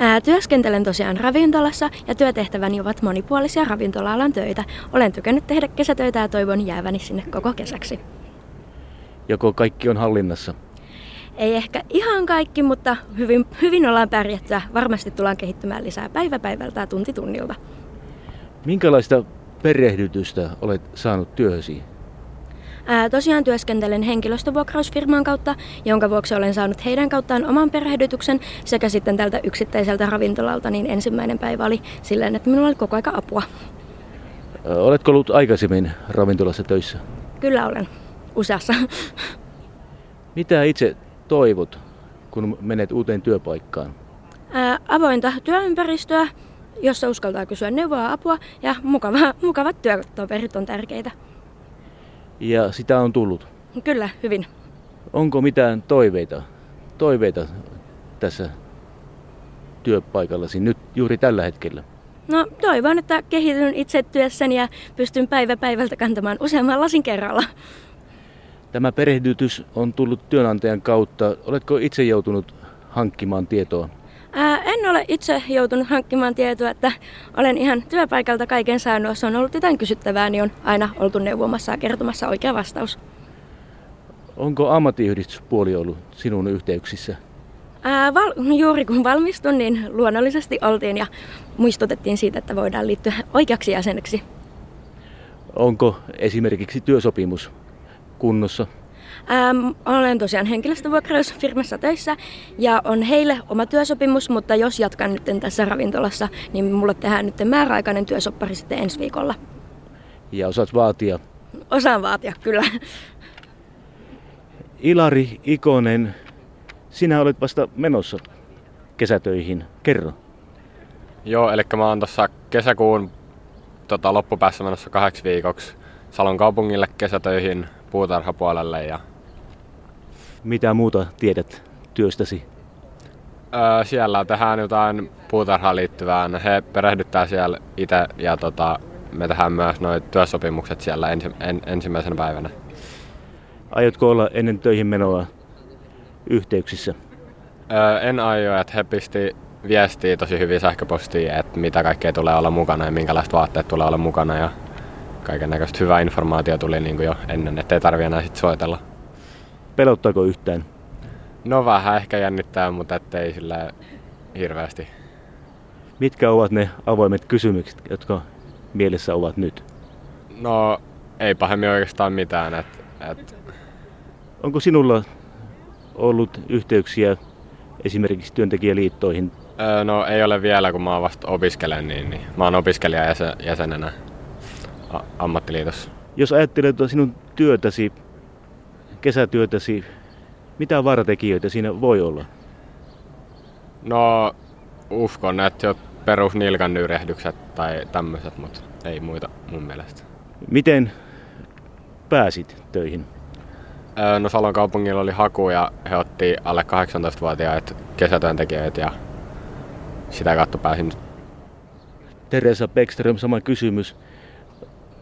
Ää, työskentelen tosiaan ravintolassa ja työtehtäväni ovat monipuolisia ravintola-alan töitä. Olen tykännyt tehdä kesätöitä ja toivon jääväni sinne koko kesäksi. Joko kaikki on hallinnassa? Ei ehkä ihan kaikki, mutta hyvin, hyvin ollaan pärjättyä. Varmasti tullaan kehittymään lisää päivä päivältä ja tunti tunnilta. Minkälaista perehdytystä olet saanut työhösi? Ää, tosiaan työskentelen henkilöstövuokrausfirman kautta, jonka vuoksi olen saanut heidän kauttaan oman perehdytyksen sekä sitten tältä yksittäiseltä ravintolalta, niin ensimmäinen päivä oli silleen, että minulla oli koko aika apua. Oletko ollut aikaisemmin ravintolassa töissä? Kyllä olen, useassa. Mitä itse toivot, kun menet uuteen työpaikkaan? Ää, avointa työympäristöä, jossa uskaltaa kysyä neuvoa apua ja mukava, mukavat työtoverit on tärkeitä. Ja sitä on tullut. Kyllä, hyvin. Onko mitään toiveita, toiveita tässä työpaikallasi nyt juuri tällä hetkellä? No toivon, että kehityn itse työssäni ja pystyn päivä päivältä kantamaan useamman lasin kerralla. Tämä perehdytys on tullut työnantajan kautta. Oletko itse joutunut hankkimaan tietoa? Ää, en ole itse joutunut hankkimaan tietoa, että olen ihan työpaikalta kaiken saanut. Jos on ollut jotain kysyttävää, niin on aina oltu neuvomassa ja kertomassa oikea vastaus. Onko ammattiyhdistyspuoli ollut sinun yhteyksissä? Ää, val- juuri kun valmistun, niin luonnollisesti oltiin ja muistutettiin siitä, että voidaan liittyä oikeaksi jäseneksi. Onko esimerkiksi työsopimus kunnossa? Ähm, olen tosiaan henkilöstövuokrausfirmassa töissä ja on heille oma työsopimus, mutta jos jatkan nyt tässä ravintolassa, niin mulle tehdään nyt määräaikainen työsoppari sitten ensi viikolla. Ja osaat vaatia? Osaan vaatia, kyllä. Ilari Ikonen, sinä olet vasta menossa kesätöihin. Kerro. Joo, eli mä oon tuossa kesäkuun tota, loppupäässä menossa kahdeksi viikoksi Salon kaupungille kesätöihin puutarhapuolelle. Ja... Mitä muuta tiedät työstäsi? Öö, siellä tehdään jotain puutarhaan liittyvää. He perehdyttää siellä itse ja tota, me tehdään myös noin työsopimukset siellä ensi, en, ensimmäisenä päivänä. Aiotko olla ennen töihin menoa yhteyksissä? Öö, en aio, että he pisti viestiä tosi hyvin sähköpostiin, että mitä kaikkea tulee olla mukana ja minkälaiset vaatteet tulee olla mukana. Ja kaiken näköistä hyvää informaatiota tuli niin kuin jo ennen, ettei tarvi enää sit soitella. Pelottaako yhtään? No vähän ehkä jännittää, mutta ettei sillä hirveästi. Mitkä ovat ne avoimet kysymykset, jotka mielessä ovat nyt? No ei pahemmin oikeastaan mitään. Et, et... Onko sinulla ollut yhteyksiä esimerkiksi työntekijäliittoihin? Öö, no ei ole vielä, kun mä vasta opiskelen, niin, niin mä oon opiskelijajäsenenä ammattiliitossa. Jos ajattelet tuota sinun työtäsi, kesätyötäsi, mitä vaaratekijöitä siinä voi olla? No uskon, että jo perus nilkannyrehdykset tai tämmöiset, mutta ei muita mun mielestä. Miten pääsit töihin? No Salon kaupungilla oli haku ja he otti alle 18-vuotiaat kesätyöntekijöitä ja sitä kautta pääsin. Teresa Beckström, sama kysymys.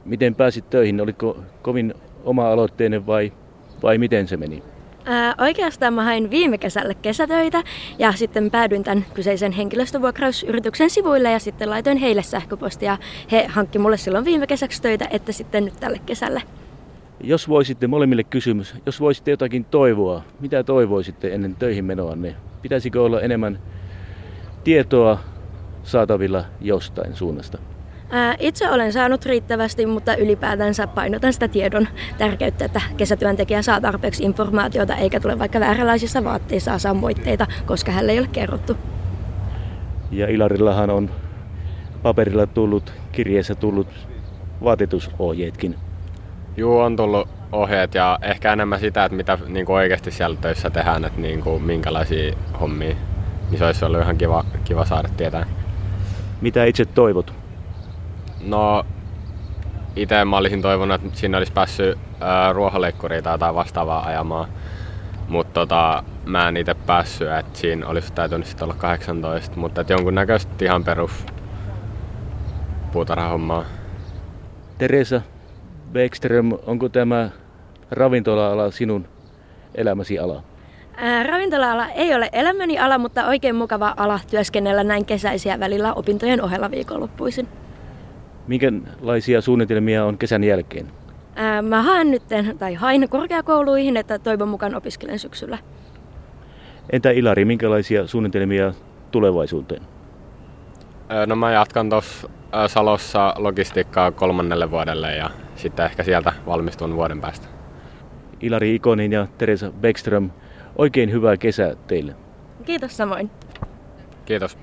Miten pääsit töihin? Oliko kovin oma-aloitteinen vai, vai miten se meni? Ää, oikeastaan mä hain viime kesällä kesätöitä ja sitten päädyin tämän kyseisen henkilöstövuokrausyrityksen sivuille ja sitten laitoin heille sähköpostia. He hankki mulle silloin viime kesäksi töitä, että sitten nyt tälle kesälle. Jos voisitte, molemmille kysymys, jos voisitte jotakin toivoa, mitä toivoisitte ennen töihin menoa, niin pitäisikö olla enemmän tietoa saatavilla jostain suunnasta? Itse olen saanut riittävästi, mutta ylipäätänsä painotan sitä tiedon tärkeyttä, että kesätyöntekijä saa tarpeeksi informaatiota eikä tule vaikka vääränlaisissa vaatteissa saa moitteita, koska hänelle ei ole kerrottu. Ja Ilarillahan on paperilla tullut, kirjeessä tullut vaatetusohjeetkin. Joo, on tullut ohjeet ja ehkä enemmän sitä, että mitä niin kuin oikeasti siellä töissä tehdään, että niin kuin, minkälaisia hommia. Niin se olisi ollut ihan kiva, kiva saada tietää. Mitä itse toivot? No, itse mä olisin toivonut, että siinä olisi päässyt ruohonleikkuria tai jotain vastaavaa ajamaan. Mutta tota, mä en itse päässyt, että siinä olisi täytynyt sitten olla 18, mutta että jonkunnäköistä ihan perus puutarhahommaa. Teresa Beckström, onko tämä ravintola-ala sinun elämäsi ala? Ää, ravintola-ala ei ole elämäni ala, mutta oikein mukava ala työskennellä näin kesäisiä välillä opintojen ohella viikonloppuisin. Minkälaisia suunnitelmia on kesän jälkeen? Ää, mä haen nyt, tai hain korkeakouluihin, että toivon mukaan opiskelen syksyllä. Entä Ilari, minkälaisia suunnitelmia tulevaisuuteen? No mä jatkan tuossa Salossa logistiikkaa kolmannelle vuodelle ja sitten ehkä sieltä valmistun vuoden päästä. Ilari Ikonin ja Teresa Beckström, oikein hyvää kesää teille. Kiitos samoin. Kiitos.